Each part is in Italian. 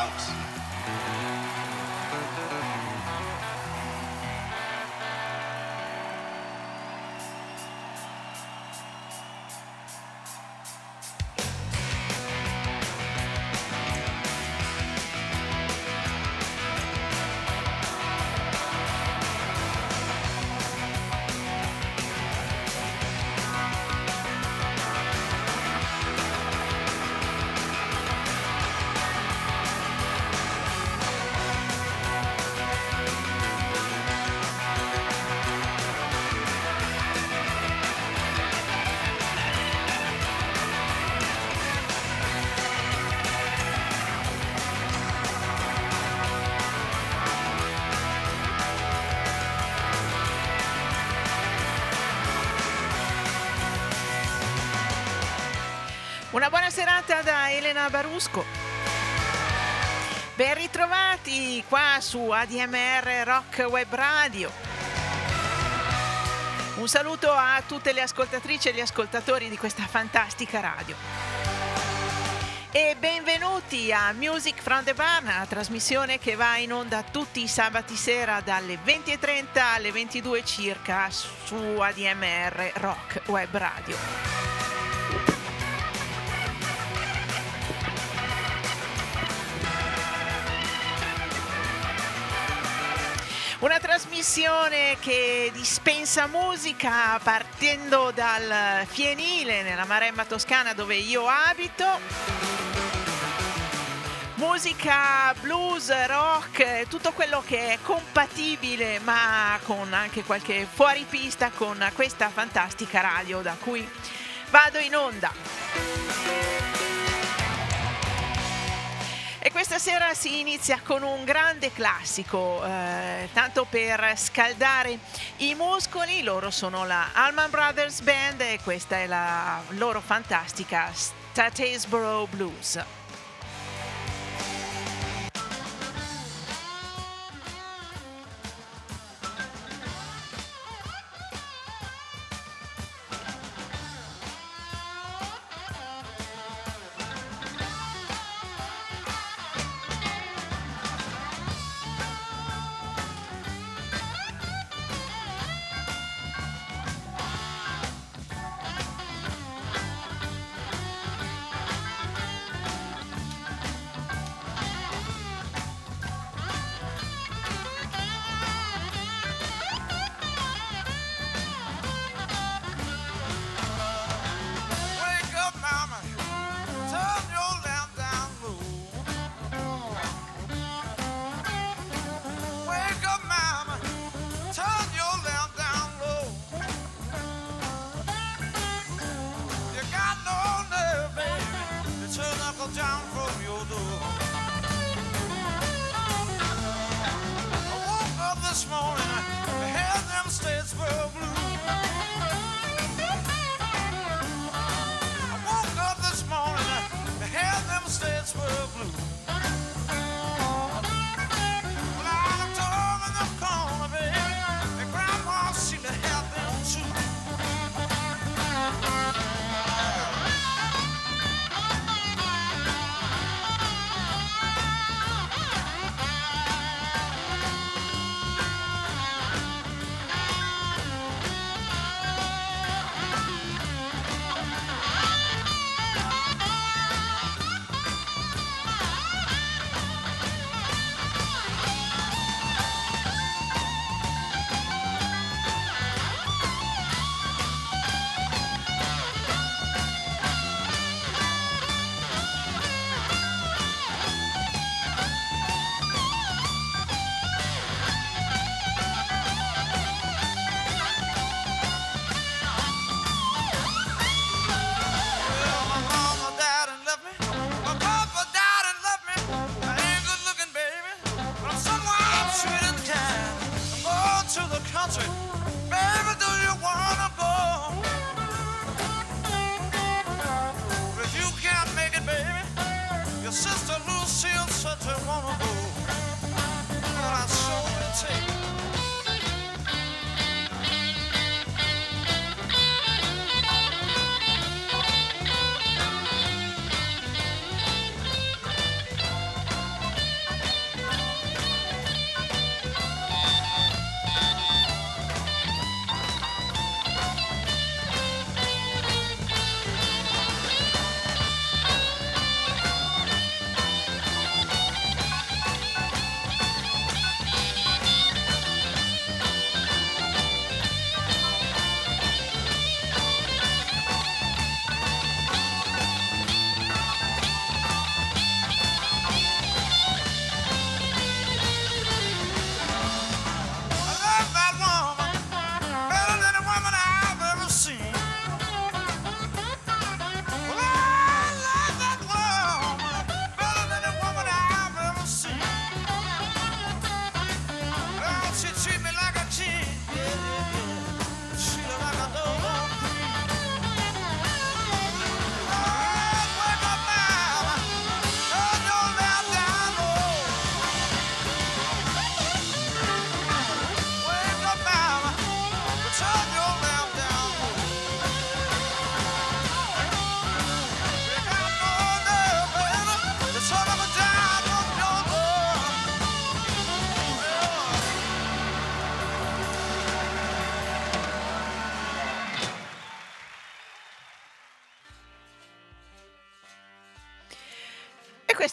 out. Buona serata da Elena Barusco. Ben ritrovati qua su ADMR Rock Web Radio. Un saluto a tutte le ascoltatrici e gli ascoltatori di questa fantastica radio. E benvenuti a Music from the Barn, la trasmissione che va in onda tutti i sabati sera dalle 20.30 alle 22 circa su ADMR Rock Web Radio. Trasmissione che dispensa musica partendo dal Fienile nella Maremma Toscana dove io abito. Musica blues, rock, tutto quello che è compatibile ma con anche qualche fuoripista con questa fantastica radio da cui vado in onda. Questa sera si inizia con un grande classico, eh, tanto per scaldare i muscoli. Loro sono la Allman Brothers Band e questa è la loro fantastica Statesboro Blues.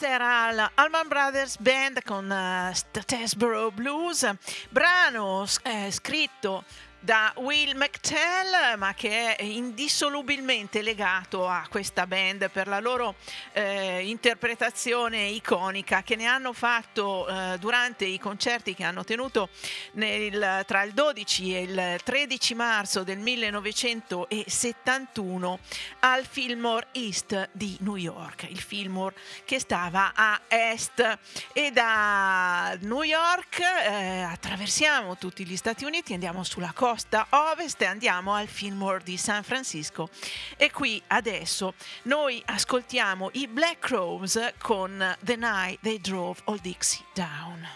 Era l'Alman Brothers Band con uh, Statesboro Blues, brano eh, scritto da Will McTell, ma che è indissolubilmente legato a questa band per la loro eh, interpretazione iconica che ne hanno fatto eh, durante i concerti che hanno tenuto nel, tra il 12 e il 13 marzo del 1971 al Fillmore East di New York, il Fillmore che stava a est. E da New York eh, attraversiamo tutti gli Stati Uniti, andiamo sulla costa costa ovest e andiamo al Fillmore di San Francisco. E qui adesso noi ascoltiamo i Black Crows con The Night They Drove Old Dixie Down.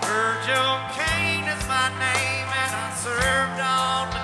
Virgil Kane is my name and I served on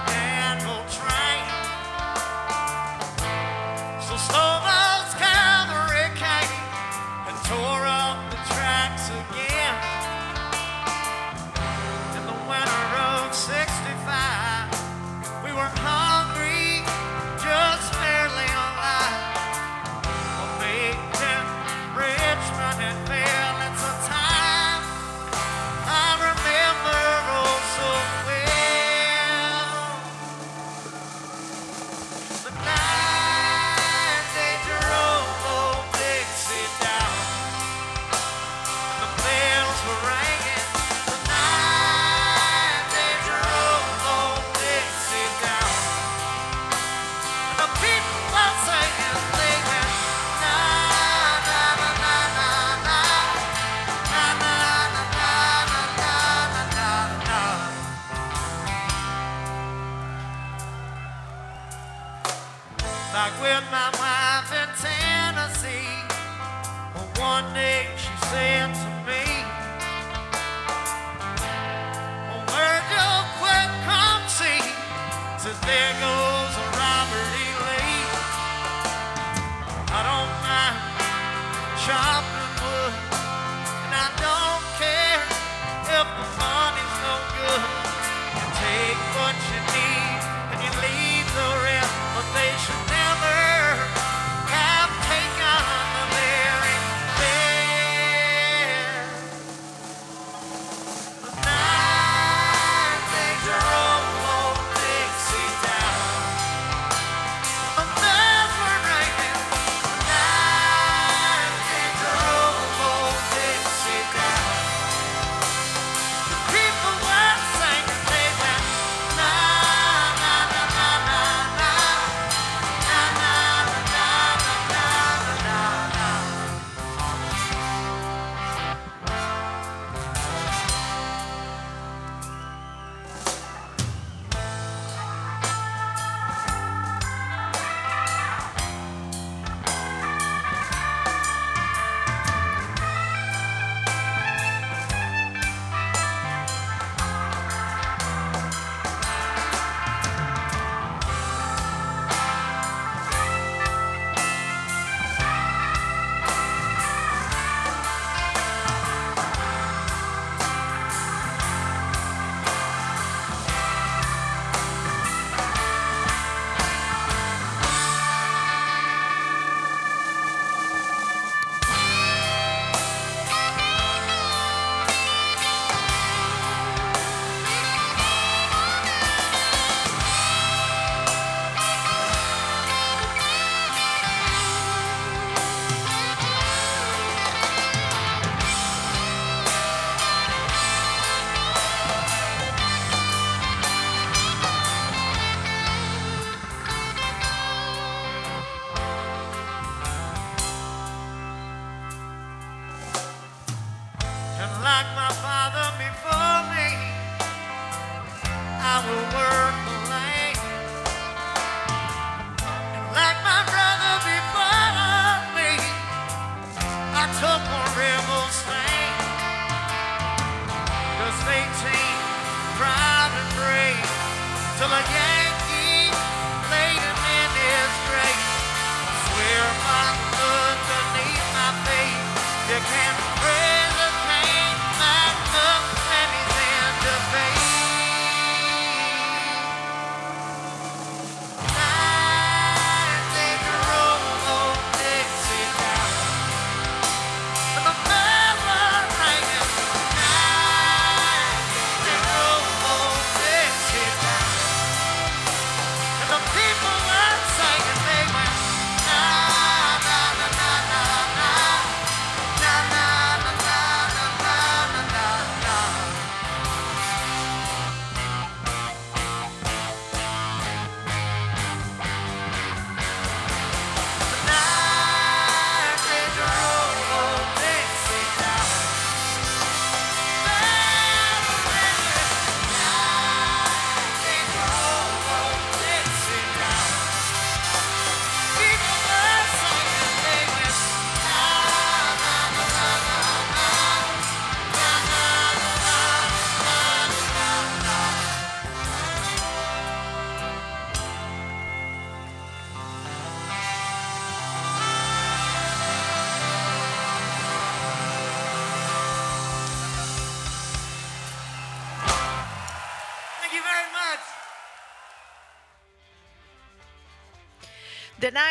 Back with my wife in Tennessee. Well, one day she said to me, "Oh, Virgil, quick, come see. Said, there goes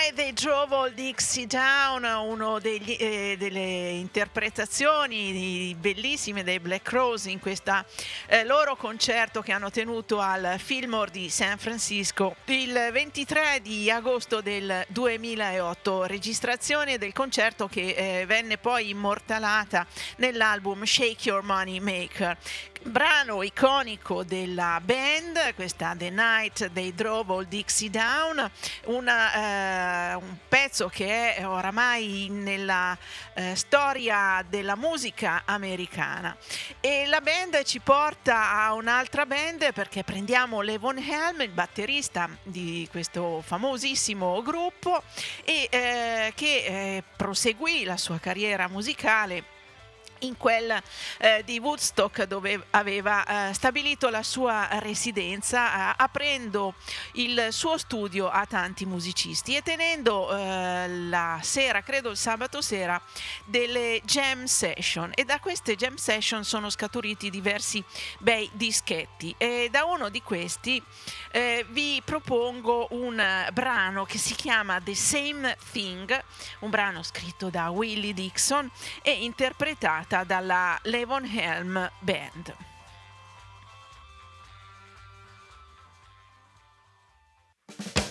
Drove All Dixie Down, una eh, delle interpretazioni bellissime dei Black Rose in questo eh, loro concerto che hanno tenuto al Fillmore di San Francisco. Il 23 di agosto del 2008, registrazione del concerto che eh, venne poi immortalata nell'album Shake Your Money Maker brano iconico della band, questa The Night They Drove All Dixie Down, una, eh, un pezzo che è oramai nella eh, storia della musica americana. E la band ci porta a un'altra band perché prendiamo Levon Helm, il batterista di questo famosissimo gruppo, e eh, che eh, proseguì la sua carriera musicale in quel eh, di Woodstock dove aveva eh, stabilito la sua residenza, eh, aprendo il suo studio a tanti musicisti e tenendo eh, la sera, credo il sabato sera, delle jam session. E da queste jam session sono scaturiti diversi bei dischetti. E da uno di questi eh, vi propongo un brano che si chiama The Same Thing, un brano scritto da Willie Dixon e interpretato cantata dalla Levon Helm Band. you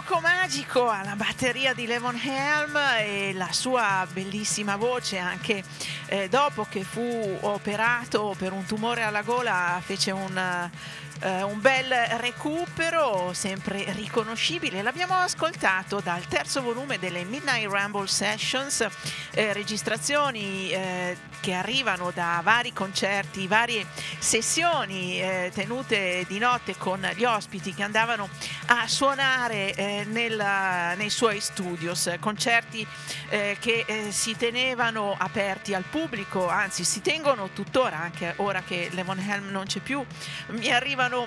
gioco magico alla batteria di Levon Helm e la sua bellissima voce anche eh, dopo che fu operato per un tumore alla gola fece un Uh, un bel recupero sempre riconoscibile. L'abbiamo ascoltato dal terzo volume delle Midnight Ramble Sessions, eh, registrazioni eh, che arrivano da vari concerti, varie sessioni eh, tenute di notte con gli ospiti che andavano a suonare eh, nella, nei suoi studios, concerti eh, che eh, si tenevano aperti al pubblico, anzi si tengono tuttora, anche ora che Levon Helm non c'è più, mi arrivano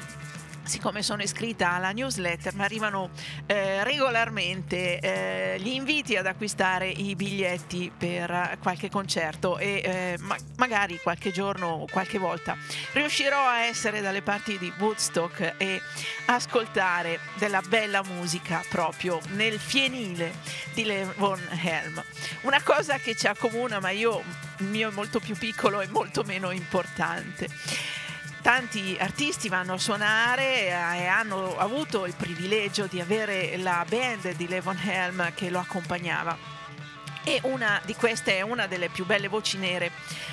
siccome sono iscritta alla newsletter, mi arrivano eh, regolarmente eh, gli inviti ad acquistare i biglietti per qualche concerto e eh, ma- magari qualche giorno, qualche volta riuscirò a essere dalle parti di Woodstock e ascoltare della bella musica proprio nel fienile di Levon Helm. Una cosa che ci accomuna, ma io il mio è molto più piccolo e molto meno importante tanti artisti vanno a suonare eh, e hanno avuto il privilegio di avere la band di Levon Helm che lo accompagnava. E una di queste è una delle più belle voci nere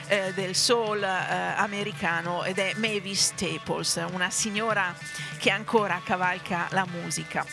eh, del soul eh, americano ed è Mavis Staples, una signora che ancora cavalca la musica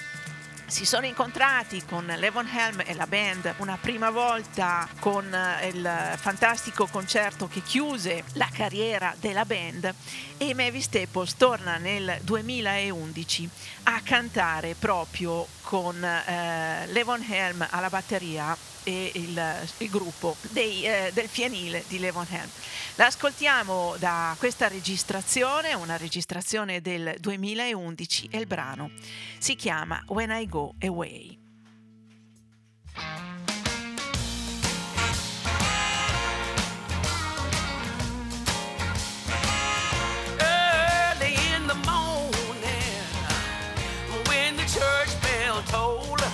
si sono incontrati con Levon Helm e la band una prima volta con eh, il fantastico concerto che chiuse la carriera della band e Mavis Staples torna nel 2011 a cantare proprio con eh, Levon Helm alla batteria e il, il gruppo dei, eh, del fienile di Levon Levonhelm. L'ascoltiamo da questa registrazione, una registrazione del 2011 e il brano si chiama When I Go Away. Early in the morning, when the church bell tolled.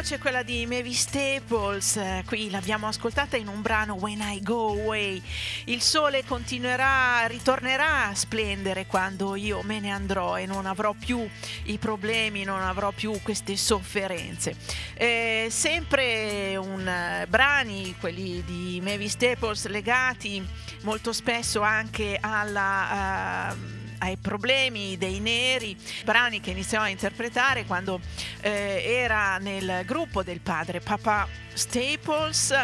Voce quella di Mavis Staples, qui l'abbiamo ascoltata in un brano When I Go Away. Il sole continuerà, ritornerà a splendere quando io me ne andrò e non avrò più i problemi, non avrò più queste sofferenze. Eh, sempre un eh, brani, quelli di Mavis Staples, legati molto spesso anche alla... eh, ai problemi dei neri, brani che iniziò a interpretare quando eh, era nel gruppo del padre Papa Staples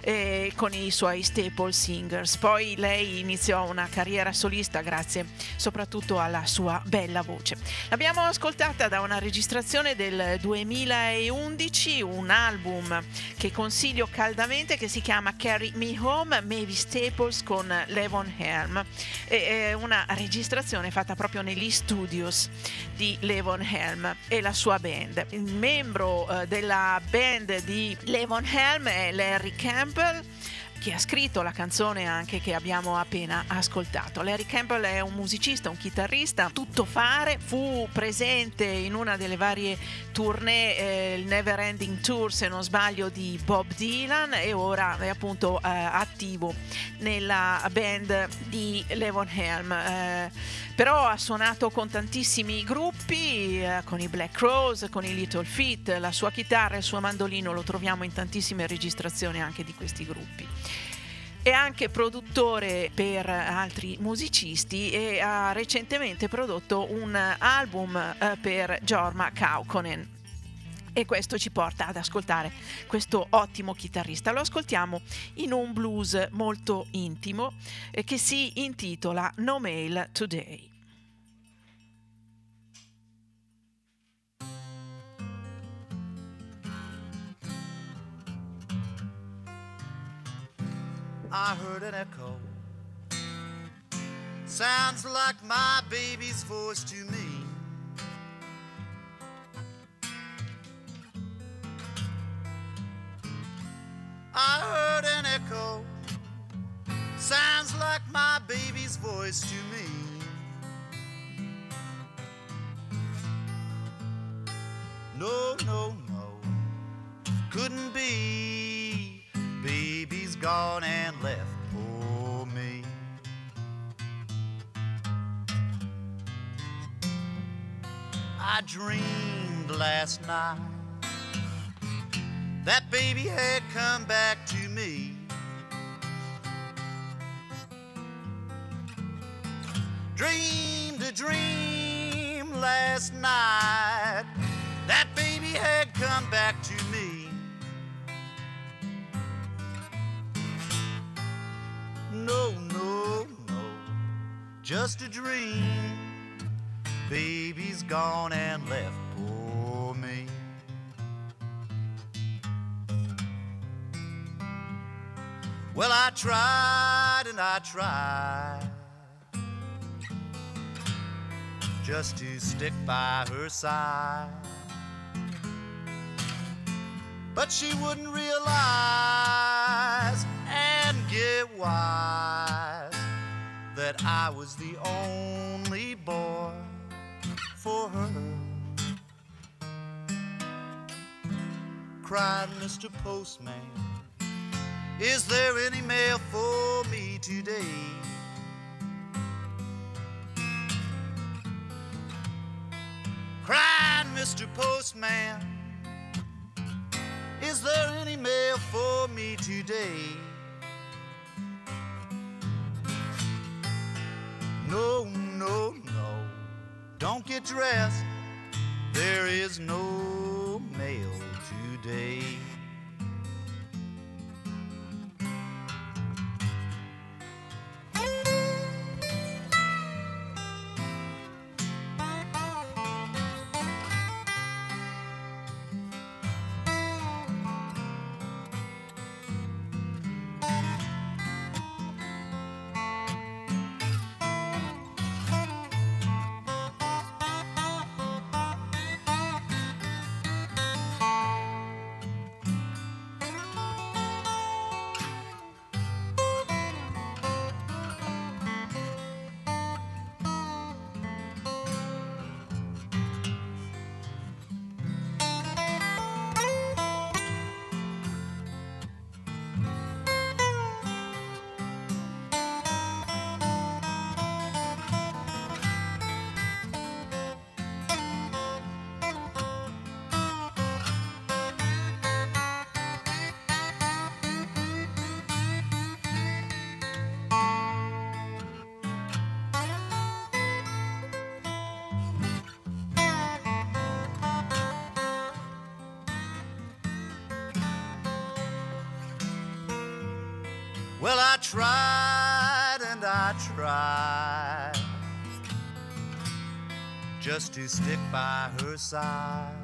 eh, con i suoi Staple Singers. Poi lei iniziò una carriera solista grazie soprattutto alla sua bella voce. L'abbiamo ascoltata da una registrazione del 2011, un album che consiglio caldamente che si chiama Carry Me Home, Mavis Staples con Levon Helm. È una registrazione fatta proprio negli studios di Levon Helm e la sua band. Il membro eh, della band di Levon Helm è Larry Campbell che ha scritto la canzone anche che abbiamo appena ascoltato. Larry Campbell è un musicista, un chitarrista, tutto fare, fu presente in una delle varie tournée, eh, il Never Ending Tour se non sbaglio di Bob Dylan e ora è appunto eh, attivo nella band di Levon Helm. Eh, però ha suonato con tantissimi gruppi, eh, con i Black Rose, con i Little Feat, la sua chitarra e il suo mandolino lo troviamo in tantissime registrazioni anche di questi gruppi. È anche produttore per altri musicisti e ha recentemente prodotto un album eh, per Jorma Kaukonen. E questo ci porta ad ascoltare questo ottimo chitarrista. Lo ascoltiamo in un blues molto intimo eh, che si intitola No Mail Today. I heard an echo. Sounds like my baby's voice to me. I heard an echo. Sounds like my baby's voice to me. No, no, no. Couldn't be. Baby's gone and left for me. I dreamed last night that baby had come back to me. Dreamed a dream last night that baby had come back to me. No, no, no, just a dream. Baby's gone and left Well, I tried and I tried just to stick by her side. But she wouldn't realize and get wise that I was the only boy for her. Cried Mr. Postman, is there any mail for me today? Cried Mr. Postman, is there any mail for me today? No, no, no. Don't get dressed. There is no mail today. Tried and I tried just to stick by her side.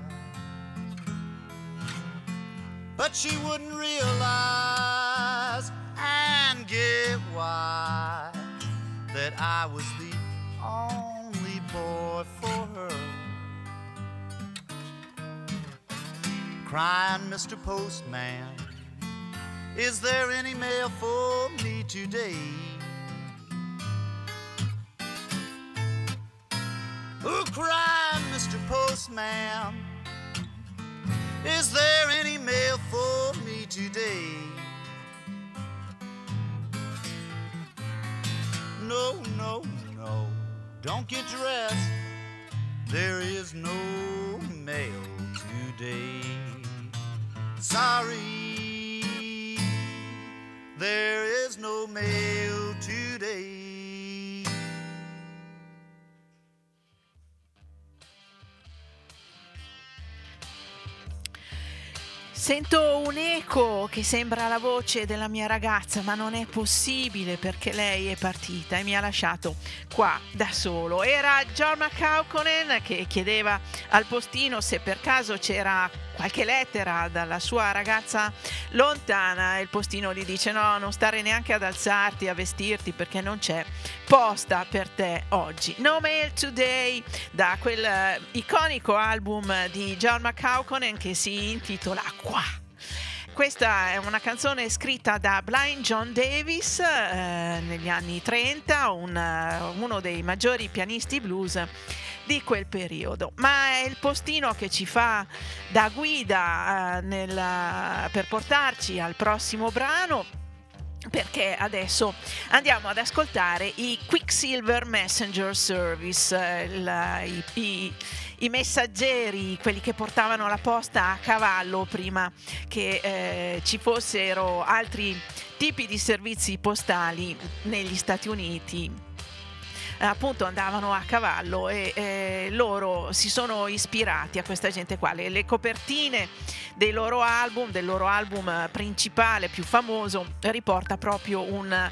But she wouldn't realize and get why that I was the only boy for her. Crying, Mr. Postman. Is there any today? Who cried, Mr. Postman? Is there any mail for me today? No, no, no, don't get dressed. Sento un eco che sembra la voce della mia ragazza, ma non è possibile perché lei è partita e mi ha lasciato qua da solo. Era John McCauconen che chiedeva al postino se per caso c'era qualche lettera dalla sua ragazza lontana e il postino gli dice no, non stare neanche ad alzarti, a vestirti perché non c'è posta per te oggi. No Mail Today da quel eh, iconico album di John McCauconen che si intitola Qua. Questa è una canzone scritta da Blind John Davis eh, negli anni 30, un, eh, uno dei maggiori pianisti blues di quel periodo. Ma è il postino che ci fa da guida eh, nella- per portarci al prossimo brano perché adesso andiamo ad ascoltare i Quicksilver Messenger Service, eh, il- i, i- i messaggeri, quelli che portavano la posta a cavallo prima che eh, ci fossero altri tipi di servizi postali negli Stati Uniti appunto andavano a cavallo e eh, loro si sono ispirati a questa gente qua. Le, le, copertine dei loro album, del loro album principale più famoso, riporta proprio un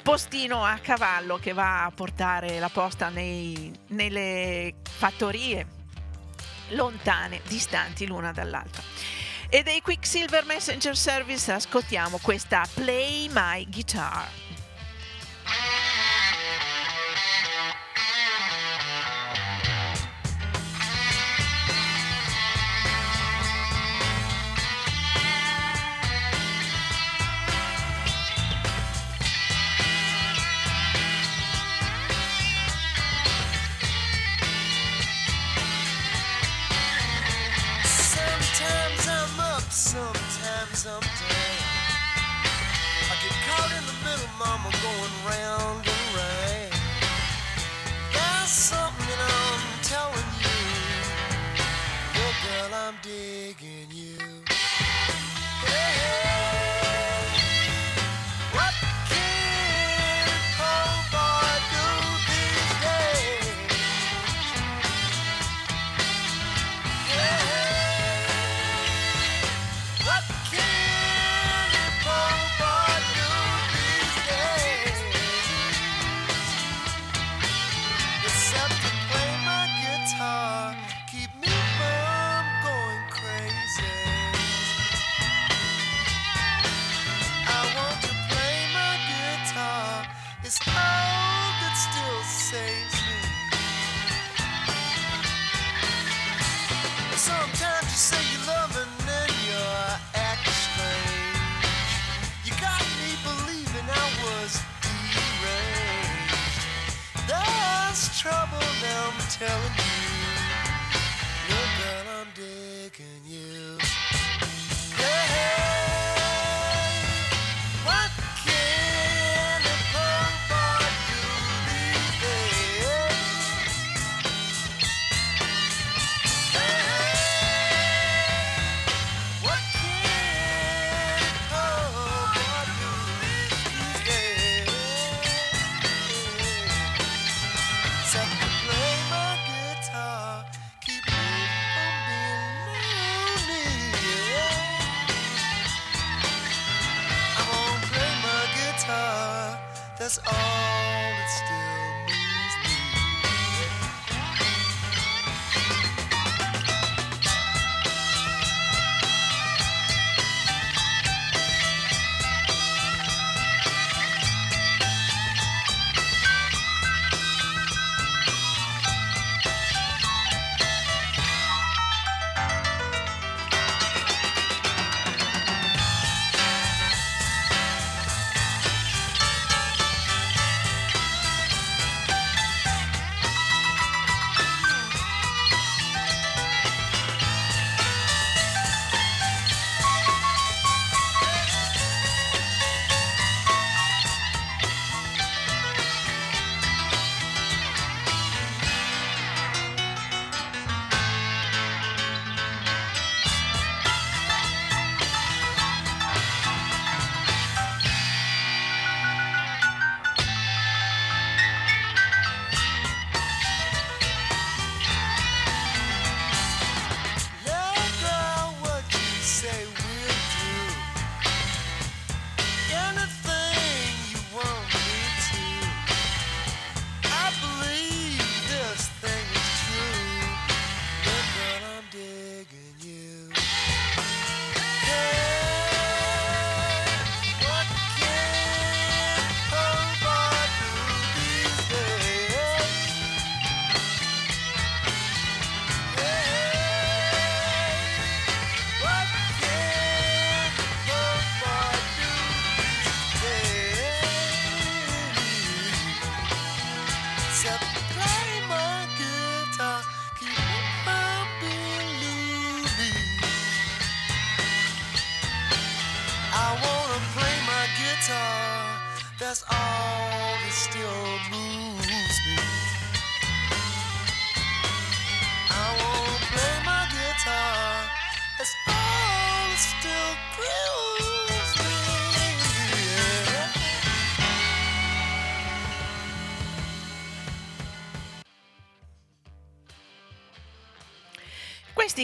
postino a cavallo che va a portare la posta nei, nelle fattorie lontane, distanti l'una dall'altra. E dei Quicksilver Messenger Service ascoltiamo questa Play My Guitar. someday. I get caught in the middle, mama, going round.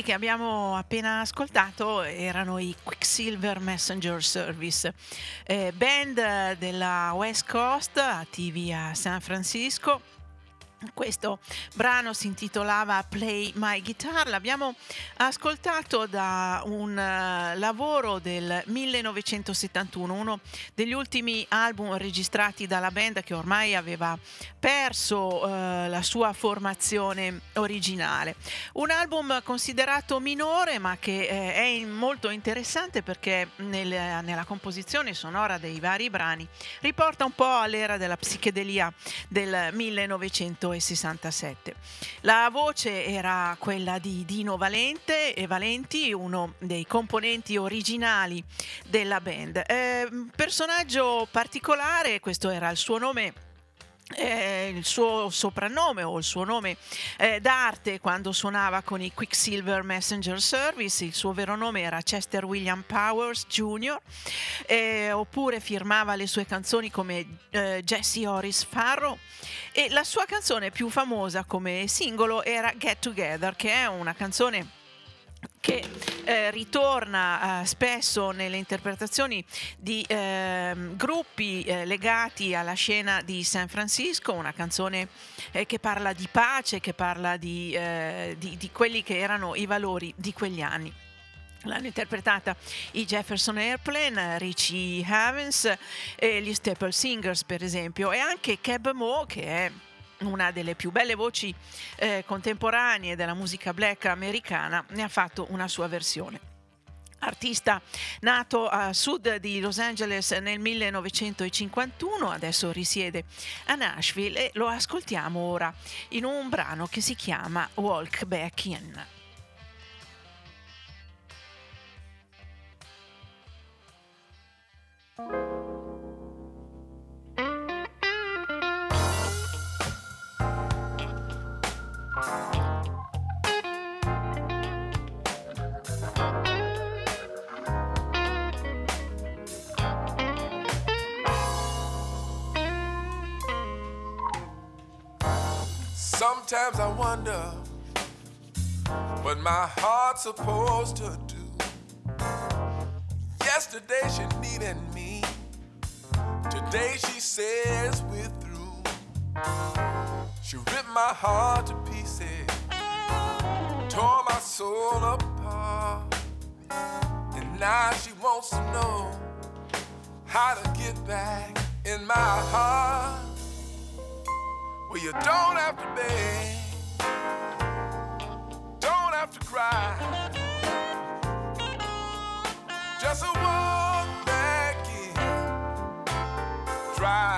Abbiamo appena ascoltato erano i Quicksilver Messenger Service, eh, band della West Coast attivi a San Francisco. Questo brano si intitolava Play My Guitar, l'abbiamo ascoltato da un eh, lavoro del 1971, uno degli ultimi album registrati dalla band che ormai aveva perso eh, la sua formazione originale. Un album considerato minore ma che eh, è in- molto interessante perché nel- nella composizione sonora dei vari brani riporta un po' all'era della psichedelia del 1967. La voce era quella di Dino Valente e Valenti, uno dei componenti originali della band. Eh, personaggio particolare, questo era il suo nome eh, il suo soprannome o il suo nome eh, d'arte quando suonava con i Quicksilver Messenger Service, il suo vero nome era Chester William Powers Jr., eh, oppure firmava le sue canzoni come eh, Jesse Horace Farrow e la sua canzone più famosa come singolo era Get Together, che è una canzone che eh, ritorna eh, spesso nelle interpretazioni di ehm, gruppi eh, legati alla scena di San Francisco, una canzone eh, che parla di pace, che parla di, eh, di- di quelli che erano i valori di quegli anni. L'hanno interpretata i Jefferson Airplane, Richie Havens, gli Staple Singers per esempio e anche Cab Mo che è una delle più belle voci eh, contemporanee della musica black americana, ne ha fatto una sua versione. Artista nato a sud di Los Angeles nel 1951, adesso risiede a Nashville e lo ascoltiamo ora in un brano che si chiama Walk Back In. Sometimes I wonder what my heart's supposed to do. Yesterday she needed me. Today she says we're through. She ripped my heart to pieces, tore my soul apart. And now she wants to know how to get back in my heart. Well, you don't have to beg, don't have to cry. Just a walk back in, dry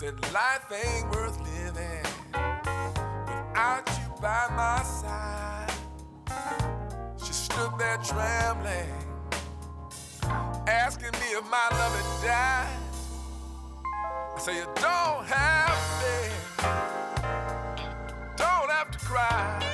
said, Life ain't worth living without you by my side. She stood there trembling, asking me if my love had died. I said, You don't have to don't have to cry.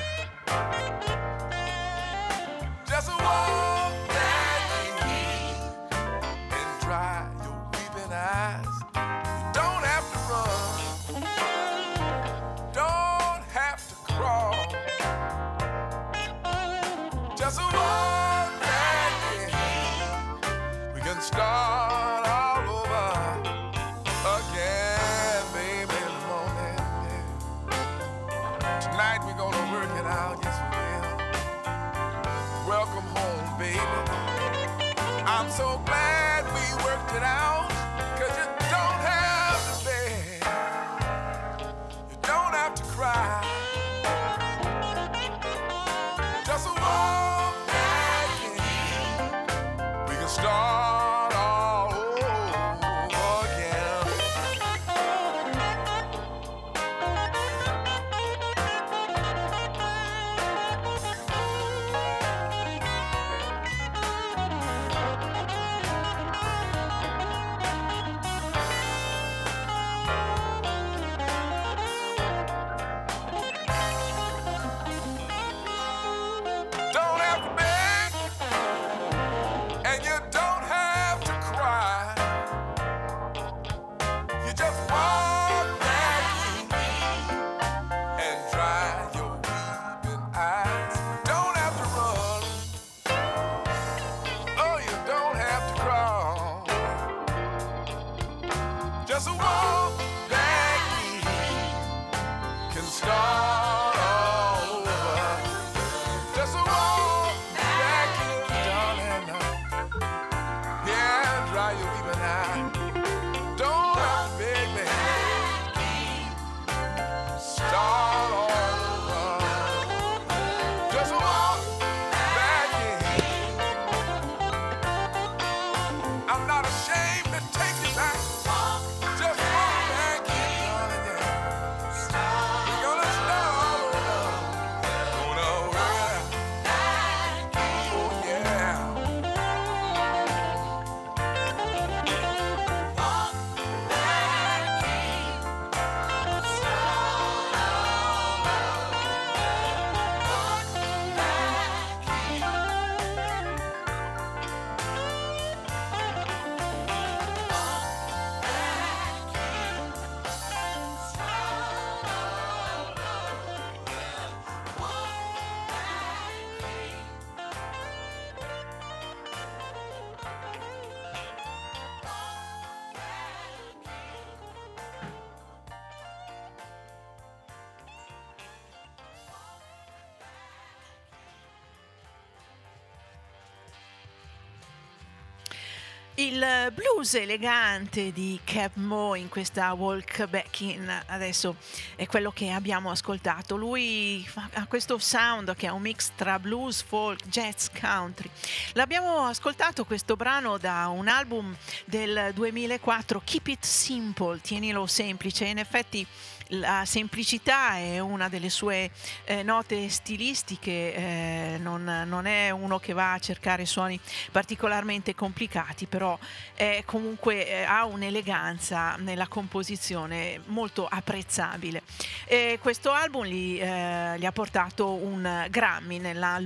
Il blues elegante di Cap Mo in questa Walk Back In adesso è quello che abbiamo ascoltato. Lui ha questo sound che è un mix tra blues, folk, jazz, country. L'abbiamo ascoltato questo brano da un album del 2004, Keep It Simple, tienilo semplice. In effetti la semplicità è una delle sue eh, note stilistiche, eh, non, non è uno che va a cercare suoni particolarmente complicati, però è comunque eh, ha un'eleganza nella composizione molto apprezzabile. E questo album gli, eh, gli ha portato un Grammy nella-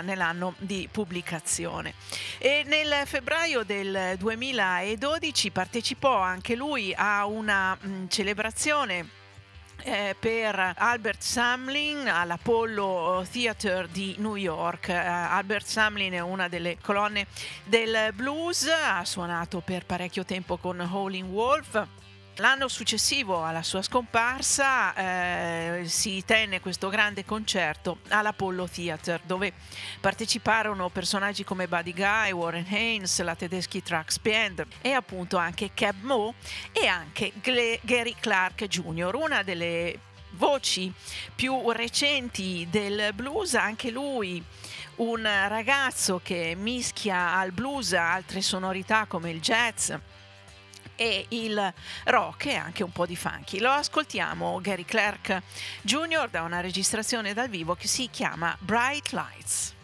nell'anno di pubblicazione. E nel febbraio del 2012 partecipò anche lui a una mh, celebrazione eh, per Albert Samlin all'Apollo Theater di New York. Eh, Albert Samlin è una delle colonne del blues, ha suonato per parecchio tempo con Howlin' Wolf. L'anno successivo alla sua scomparsa eh, si tenne questo grande concerto all'Apollo Theater dove parteciparono personaggi come Buddy Guy, Warren Haynes, la Tedeschi Trucks Band e appunto anche Cab Mo e anche Gle- Gary Clark Jr., una delle voci più recenti del blues, anche lui un ragazzo che mischia al blues altre sonorità come il jazz e il rock e anche un po' di funky. Lo ascoltiamo Gary Clark Jr. da una registrazione dal vivo che si chiama Bright Lights.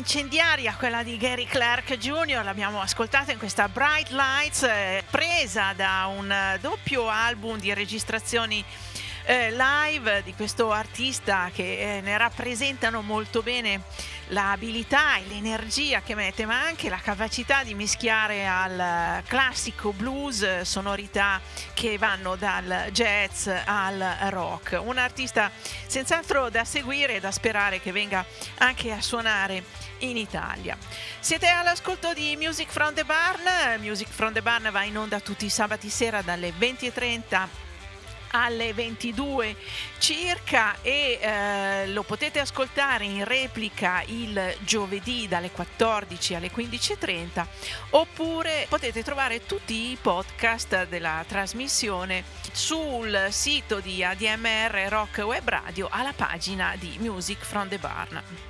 Incendiaria, quella di Gary Clark Jr., l'abbiamo ascoltata in questa Bright Lights, eh, presa da un doppio album di registrazioni eh, live di questo artista che eh, ne rappresentano molto bene l'abilità e l'energia che mette, ma anche la capacità di mischiare al eh, classico blues eh, sonorità che vanno dal jazz al rock. Un artista senz'altro da seguire e da sperare che venga anche a suonare in Italia. Siete all'ascolto di Music from the Barn. Music from the Barn va in onda tutti i sabati sera dalle 20.30 alle 22 circa e eh, lo potete ascoltare in replica il giovedì dalle 14 alle 15.30 oppure potete trovare tutti i podcast della trasmissione sul sito di ADMR Rock Web Radio alla pagina di Music from the Barn.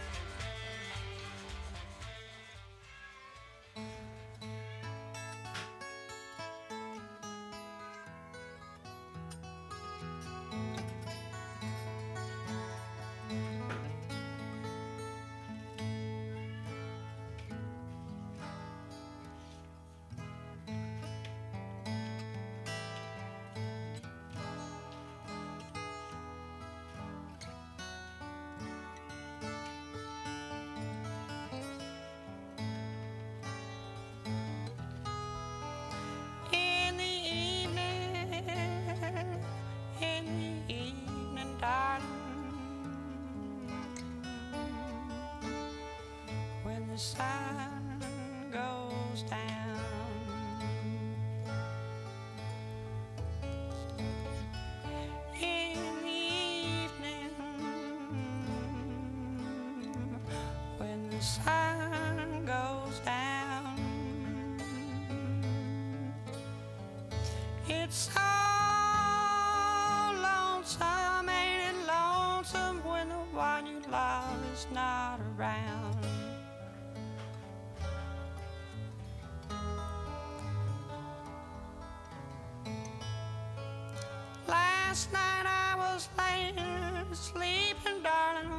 Last night I was laying sleeping, darling,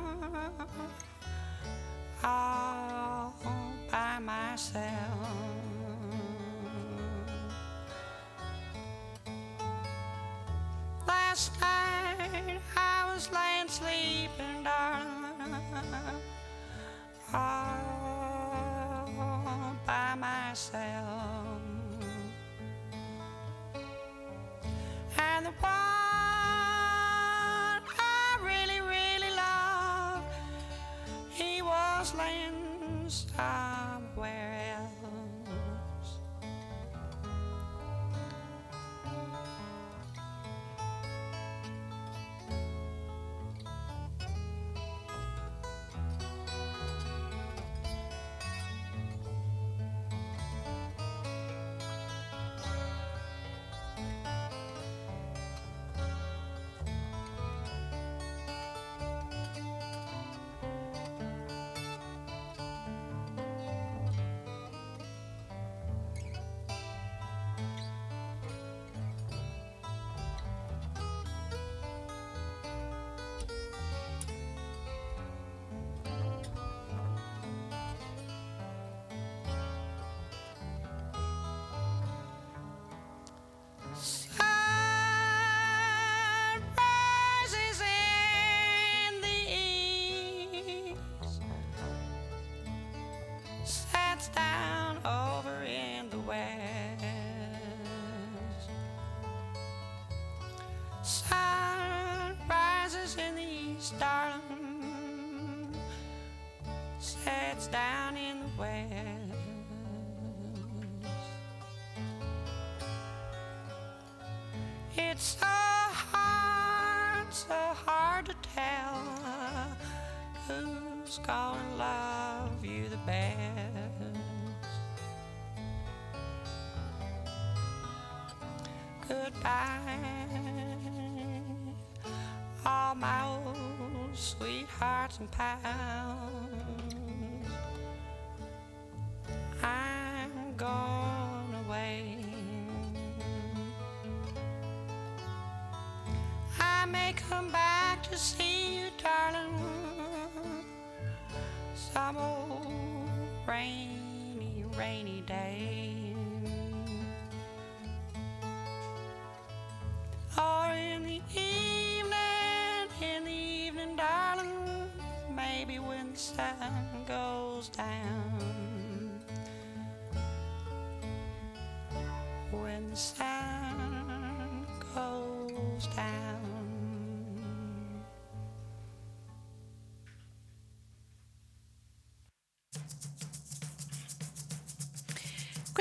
all by myself. Last night I was laying sleeping, darling, all sets down in the west. It's so hard, so hard to tell who's gonna love you the best. Goodbye, all my old sweethearts and pals. May come back to see you, darling. some old rainy, rainy day. Or in the evening, in the evening, darling, maybe when the sun goes down. When the sun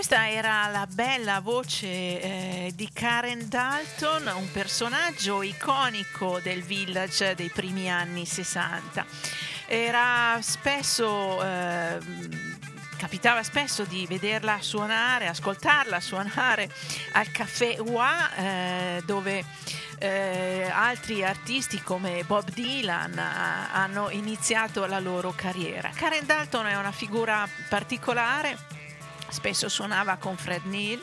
Questa era la bella voce eh, di Karen Dalton, un personaggio iconico del village dei primi anni 60. Era spesso, eh, capitava spesso di vederla suonare, ascoltarla suonare al caffè UA, eh, dove eh, altri artisti come Bob Dylan ah, hanno iniziato la loro carriera. Karen Dalton è una figura particolare spesso suonava con Fred Neil,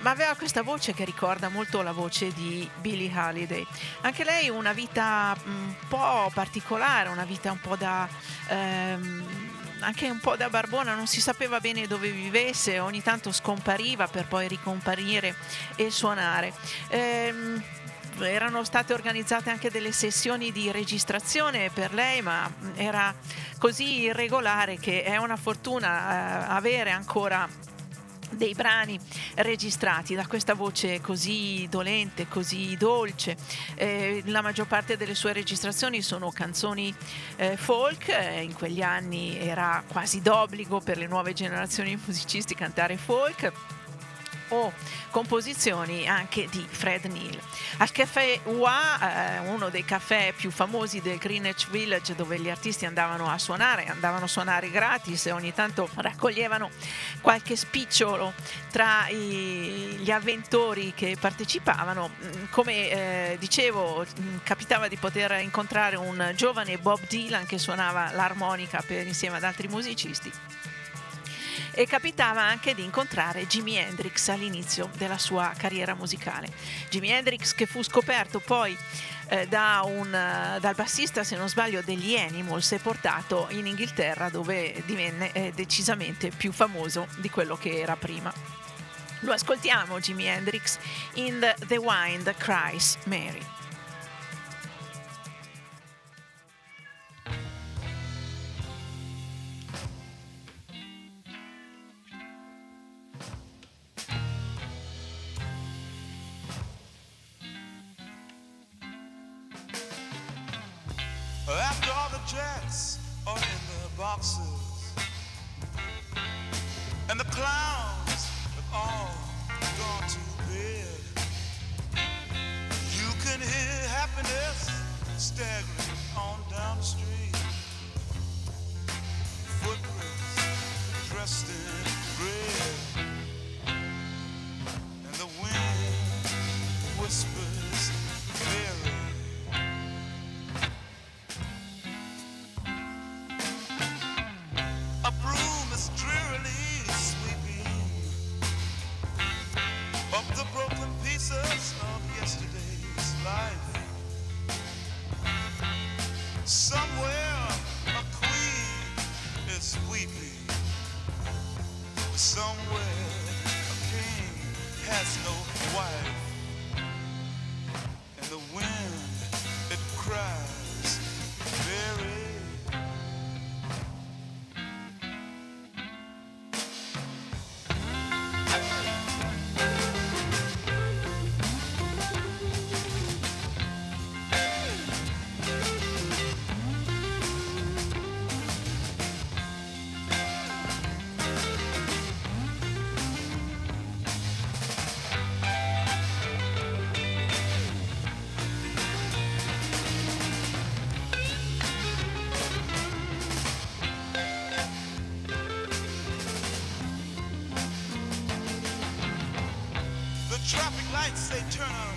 ma aveva questa voce che ricorda molto la voce di Billie Holiday. Anche lei una vita un po' particolare, una vita un po' da... Ehm, anche un po' da barbona, non si sapeva bene dove vivesse, ogni tanto scompariva per poi ricomparire e suonare. Ehm, erano state organizzate anche delle sessioni di registrazione per lei, ma era così irregolare che è una fortuna eh, avere ancora dei brani registrati da questa voce così dolente, così dolce. Eh, la maggior parte delle sue registrazioni sono canzoni eh, folk, eh, in quegli anni era quasi d'obbligo per le nuove generazioni di musicisti cantare folk o composizioni anche di Fred Neil. Al caffè UA, eh, uno dei caffè più famosi del Greenwich Village dove gli artisti andavano a suonare, andavano a suonare gratis e ogni tanto raccoglievano qualche spicciolo tra i, gli avventori che partecipavano. Mm, Come eh, dicevo, mm, capitava di poter incontrare un giovane Bob Dylan che suonava l'armonica per, insieme ad altri musicisti e capitava anche di incontrare Jimi Hendrix all'inizio della sua carriera musicale. Jimi Hendrix che fu scoperto poi eh, da un, eh, dal bassista, se non sbaglio, degli Animals e portato in Inghilterra dove divenne eh, decisamente più famoso di quello che era prima. Lo ascoltiamo Jimi Hendrix in The, the Wind Cries Mary. Boxes, and the clowns have all gone to bed, you can hear happiness staggering on down the street. Footprints dressed in lights they turn up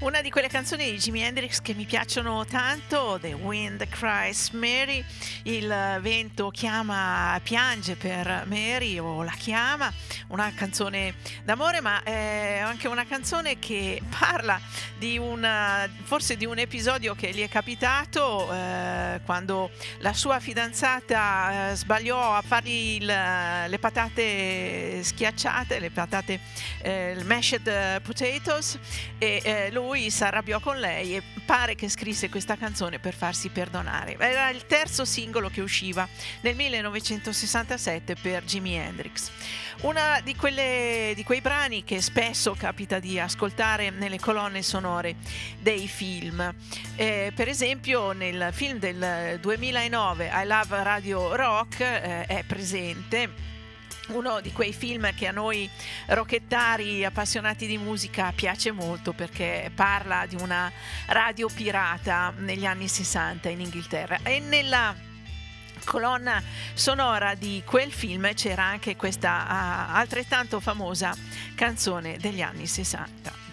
Una di quelle canzoni di Jimi Hendrix che mi piacciono tanto, The Wind Cries Mary, il vento chiama, piange per Mary o la chiama, una canzone d'amore ma è anche una canzone che parla di una, forse di un episodio che gli è capitato eh, quando la sua fidanzata eh, sbagliò a fargli il- le patate schiacciate, le patate, eh, il mashed potatoes e eh, lui si arrabbiò con lei e pare che scrisse questa canzone per farsi perdonare. Era il terzo singolo che usciva nel 1967 per Jimi Hendrix. Una di, quelle, di quei brani che spesso capita di ascoltare nelle colonne sonore dei film. Eh, per esempio nel film del 2009 I Love Radio Rock eh, è presente uno di quei film che a noi rocchettari appassionati di musica piace molto perché parla di una radio pirata negli anni 60 in Inghilterra e nella colonna sonora di quel film c'era anche questa ah, altrettanto famosa canzone degli anni 60.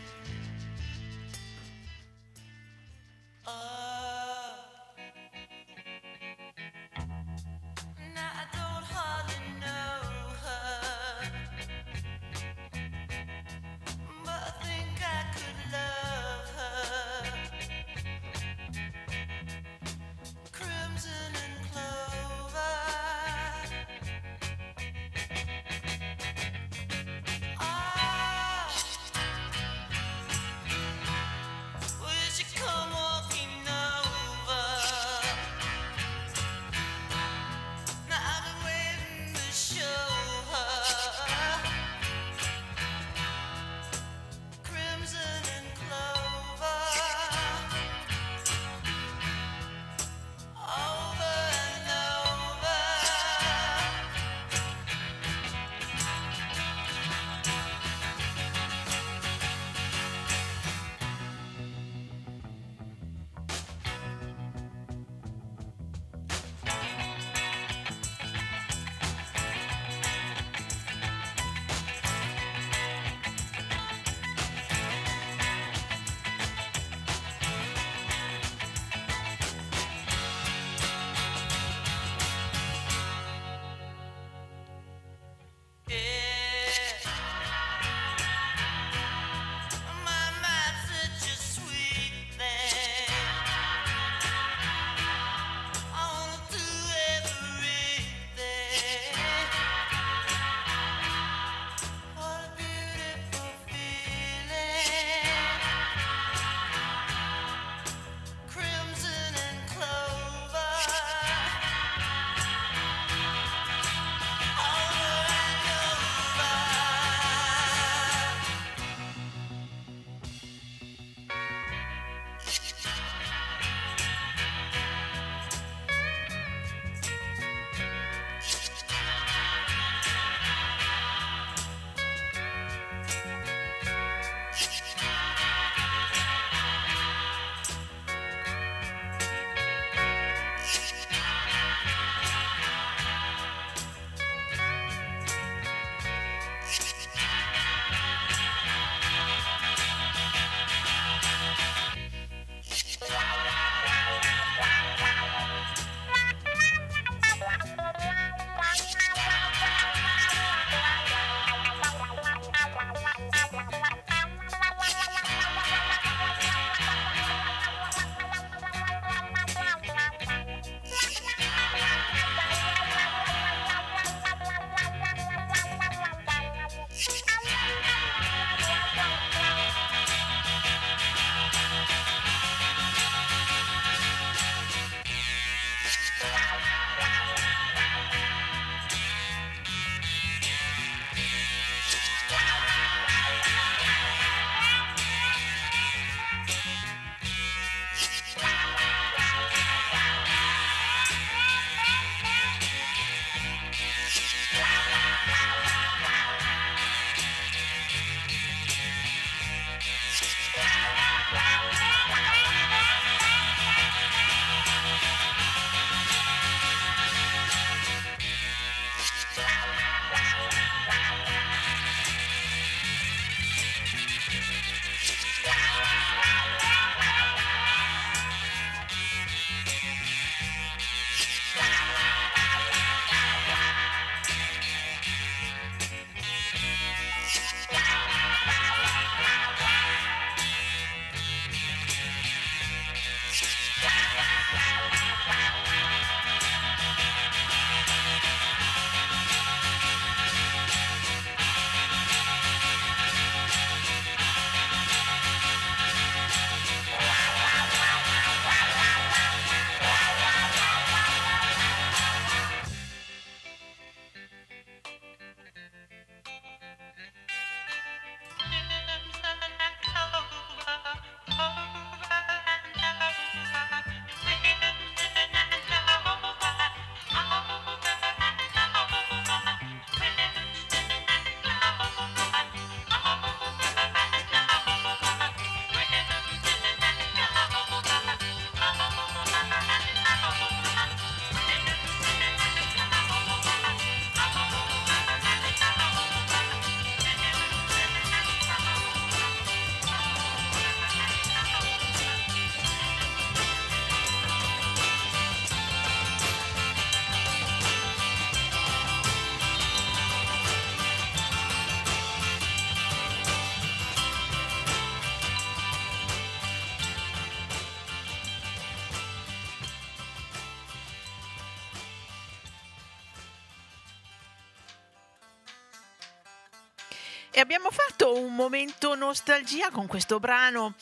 E abbiamo fatto un momento nostalgia con questo brano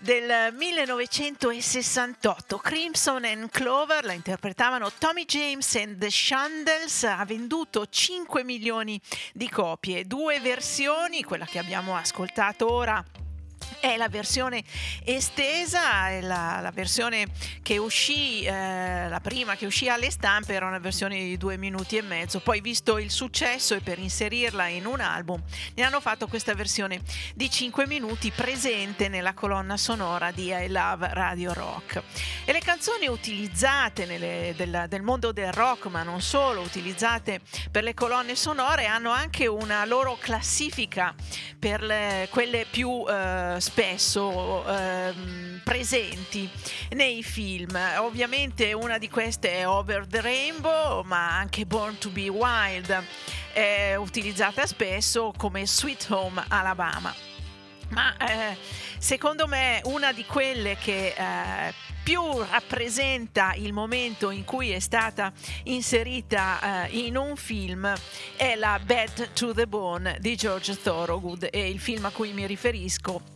del 1968, Crimson and Clover, la interpretavano Tommy James and the Shandles, ha venduto 5 milioni di copie, due versioni, quella che abbiamo ascoltato ora è la versione estesa, è la, la versione che uscì, eh, la prima che uscì alle stampe era una versione di due minuti e mezzo, poi visto il successo e per inserirla in un album ne hanno fatto questa versione di 5 minuti presente nella colonna sonora di I Love Radio Rock. E le canzoni utilizzate nelle, del, del mondo del rock, ma non solo, utilizzate per le colonne sonore, hanno anche una loro classifica per le, quelle più eh, spesso ehm, presenti nei film. Ovviamente una di queste è Over the Rainbow, ma anche Born to be Wild è utilizzata spesso come Sweet Home Alabama. Ma eh, secondo me una di quelle che eh, più rappresenta il momento in cui è stata inserita eh, in un film è la Bad to the Bone di George Thorogood e il film a cui mi riferisco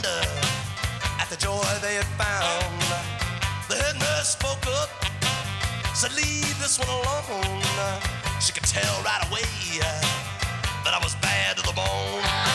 joy they had found. The head nurse spoke up, said, Leave this one alone. She could tell right away uh, that I was bad to the bone.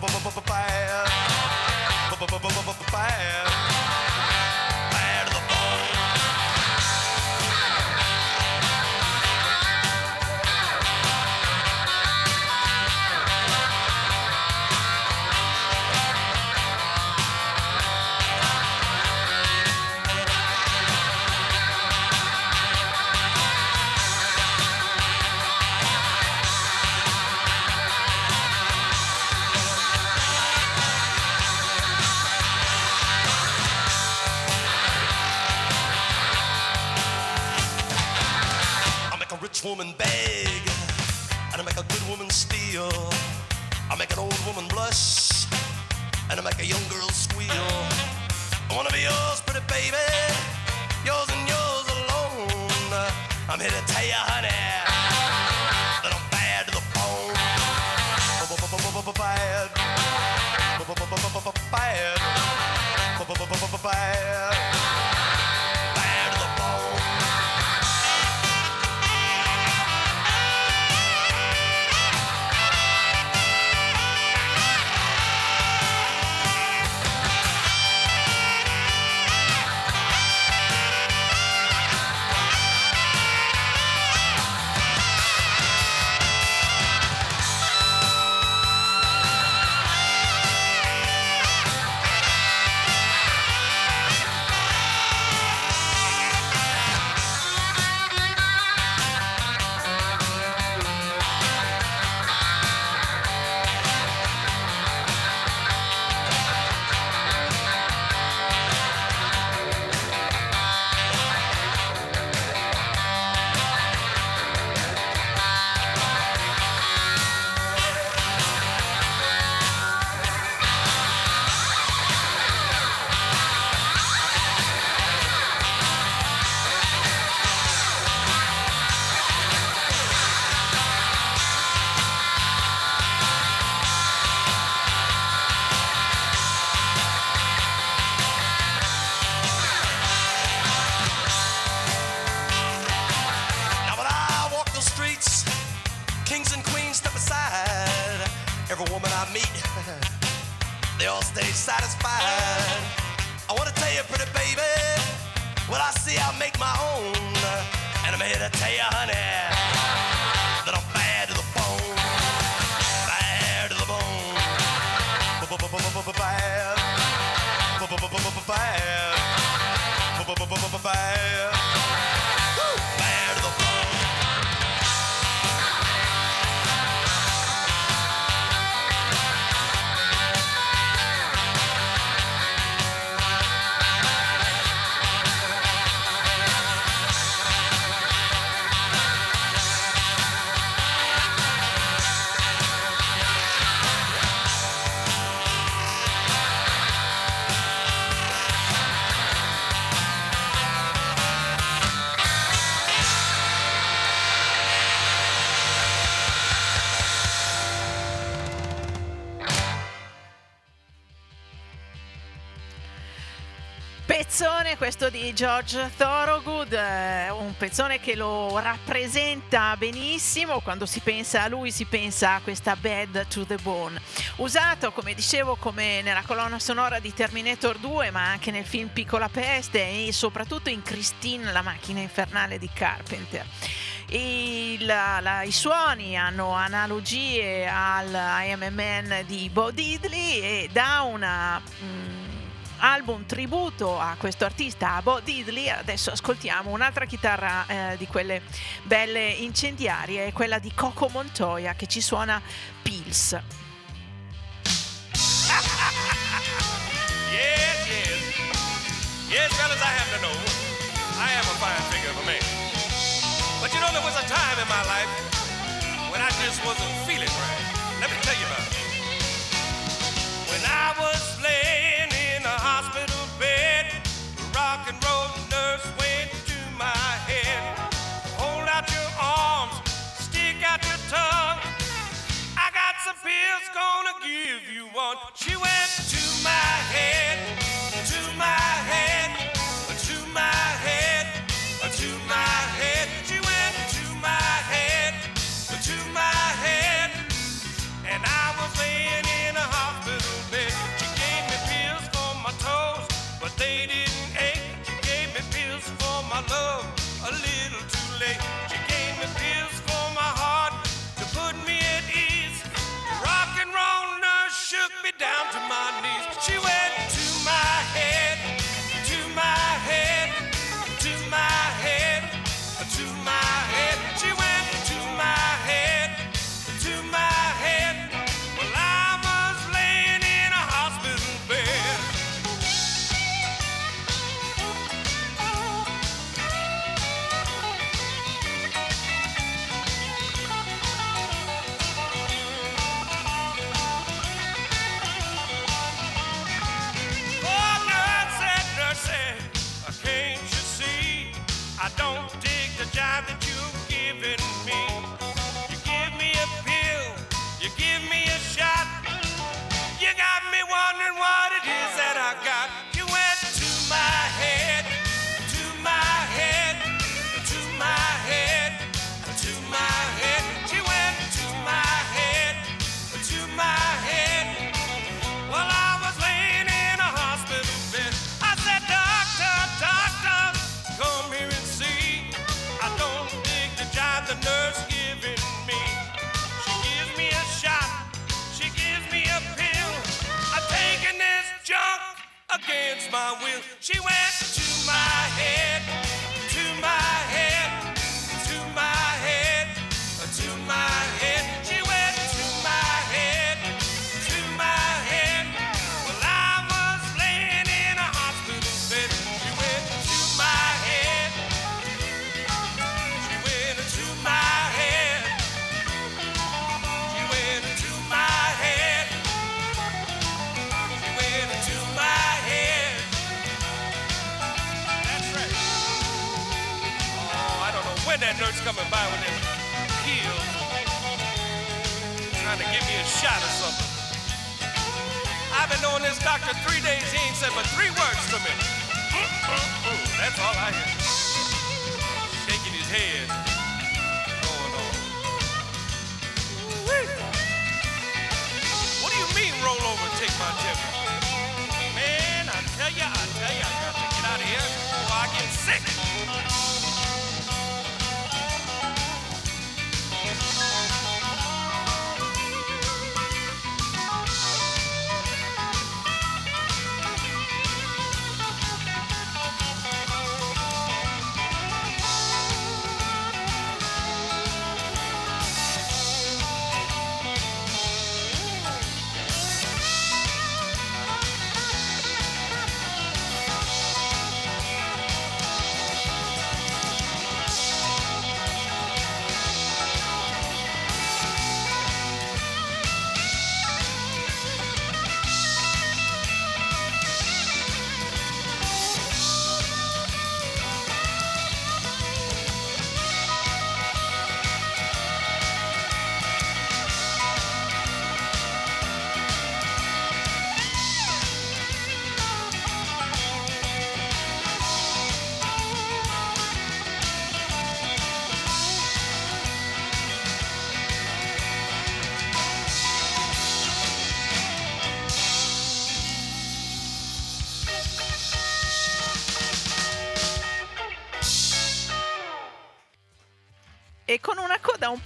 Bad, questo di George Thorogood, eh, un pezzone che lo rappresenta benissimo, quando si pensa a lui si pensa a questa Bad to the Bone, usato come dicevo come nella colonna sonora di Terminator 2 ma anche nel film Piccola Peste e soprattutto in Christine la macchina infernale di Carpenter. Il- la- I suoni hanno analogie al I Am a Man di Bo Diddley e da una mm, album tributo a questo artista, a Bo Diddley, adesso ascoltiamo un'altra chitarra eh, di quelle belle incendiarie, quella di Coco Montoya che ci suona Pills. Yes, yes. Yes, fellas, I happen to know. I am a fine figure of a man. But you know, there was a time in my life when I just wasn't feeling right. Let me tell you about it. When I was laying rock and roll nurse went to my head. Hold out your arms, stick out your tongue. I got some pills, gonna give you one. She went to my head, to my head, to my She went shot or something. I've been knowing this doctor three days. He ain't said but three words to me. That's all I hear.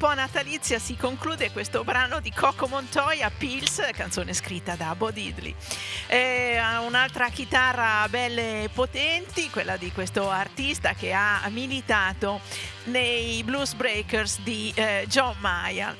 Po' natalizia si conclude questo brano di Coco Montoya, Pills, canzone scritta da Bo Diddley. E un'altra chitarra belle potenti, quella di questo artista che ha militato nei Blues Breakers di eh, John Mayer.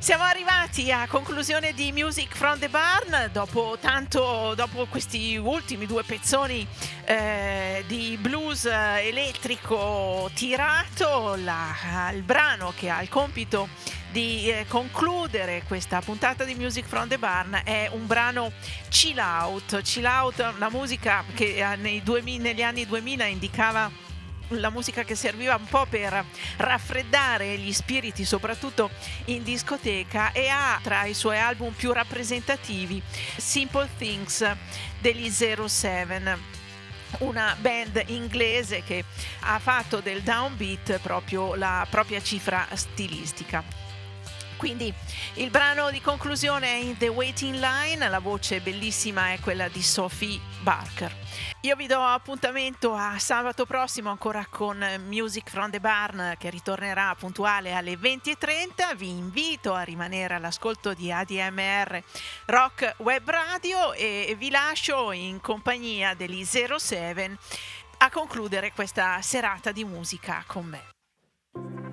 Siamo arrivati a conclusione di Music from the Barn. Dopo, tanto, dopo questi ultimi due pezzoni eh, di blues eh, elettrico tirato, la- il brano che ha il compito di eh, concludere questa puntata di Music from the Barn è un brano chill out, chill out, una musica che eh, nei 2000 negli anni 2000 indicava la musica che serviva un po' per raffreddare gli spiriti, soprattutto in discoteca, e ha tra i suoi album più rappresentativi Simple Things degli 07 una band inglese che ha fatto del downbeat proprio la propria cifra stilistica. Quindi il brano di conclusione è In the Waiting Line, la voce bellissima è quella di Sophie Barker. Io vi do appuntamento a sabato prossimo ancora con Music from the Barn che ritornerà puntuale alle 20.30. Vi invito a rimanere all'ascolto di ADMR Rock Web Radio e vi lascio in compagnia degli 07 a concludere questa serata di musica con me.